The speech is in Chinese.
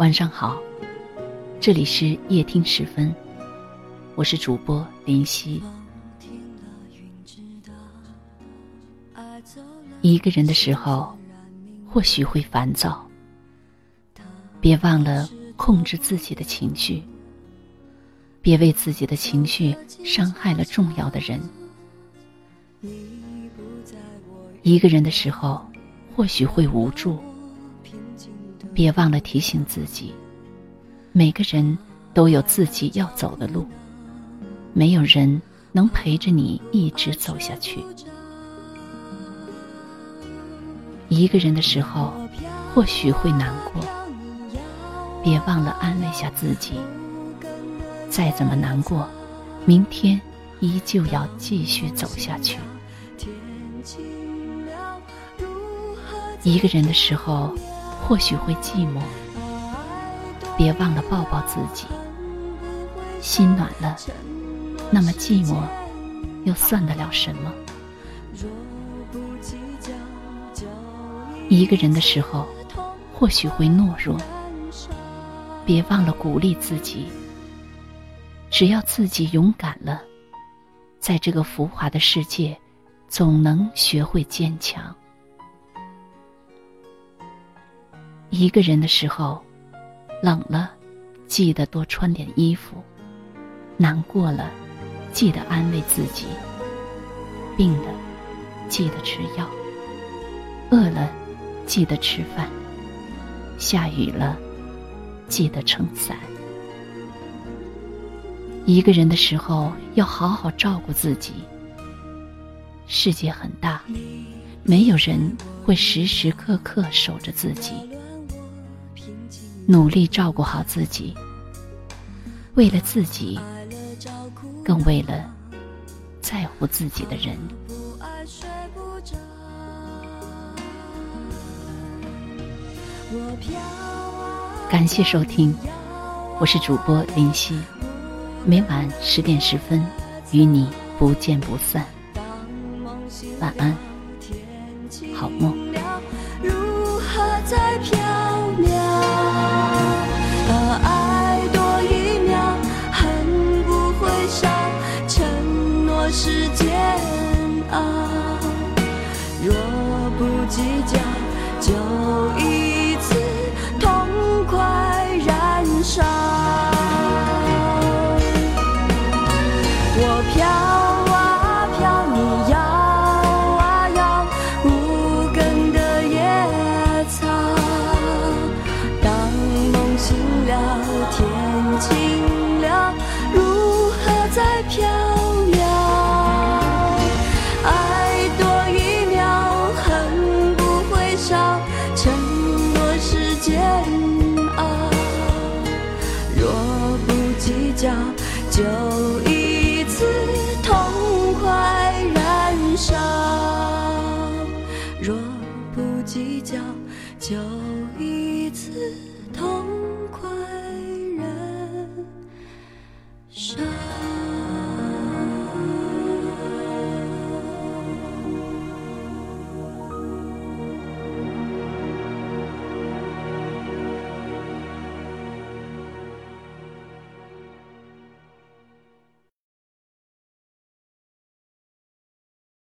晚上好，这里是夜听时分，我是主播林夕。一个人的时候，或许会烦躁，别忘了控制自己的情绪，别为自己的情绪伤害了重要的人。一个人的时候，或许会无助。别忘了提醒自己，每个人都有自己要走的路，没有人能陪着你一直走下去。一个人的时候，或许会难过，别忘了安慰下自己。再怎么难过，明天依旧要继续走下去。一个人的时候。或许会寂寞，别忘了抱抱自己。心暖了，那么寂寞又算得了什么？一个人的时候，或许会懦弱，别忘了鼓励自己。只要自己勇敢了，在这个浮华的世界，总能学会坚强。一个人的时候，冷了，记得多穿点衣服；难过了，记得安慰自己；病了，记得吃药；饿了，记得吃饭；下雨了，记得撑伞。一个人的时候，要好好照顾自己。世界很大，没有人会时时刻刻守着自己。努力照顾好自己，为了自己，更为了在乎自己的人。感谢收听，我是主播林夕，每晚十点十分与你不见不散。晚安，好梦。是煎熬，若不计较，就就一次痛快燃烧，若不计较，就。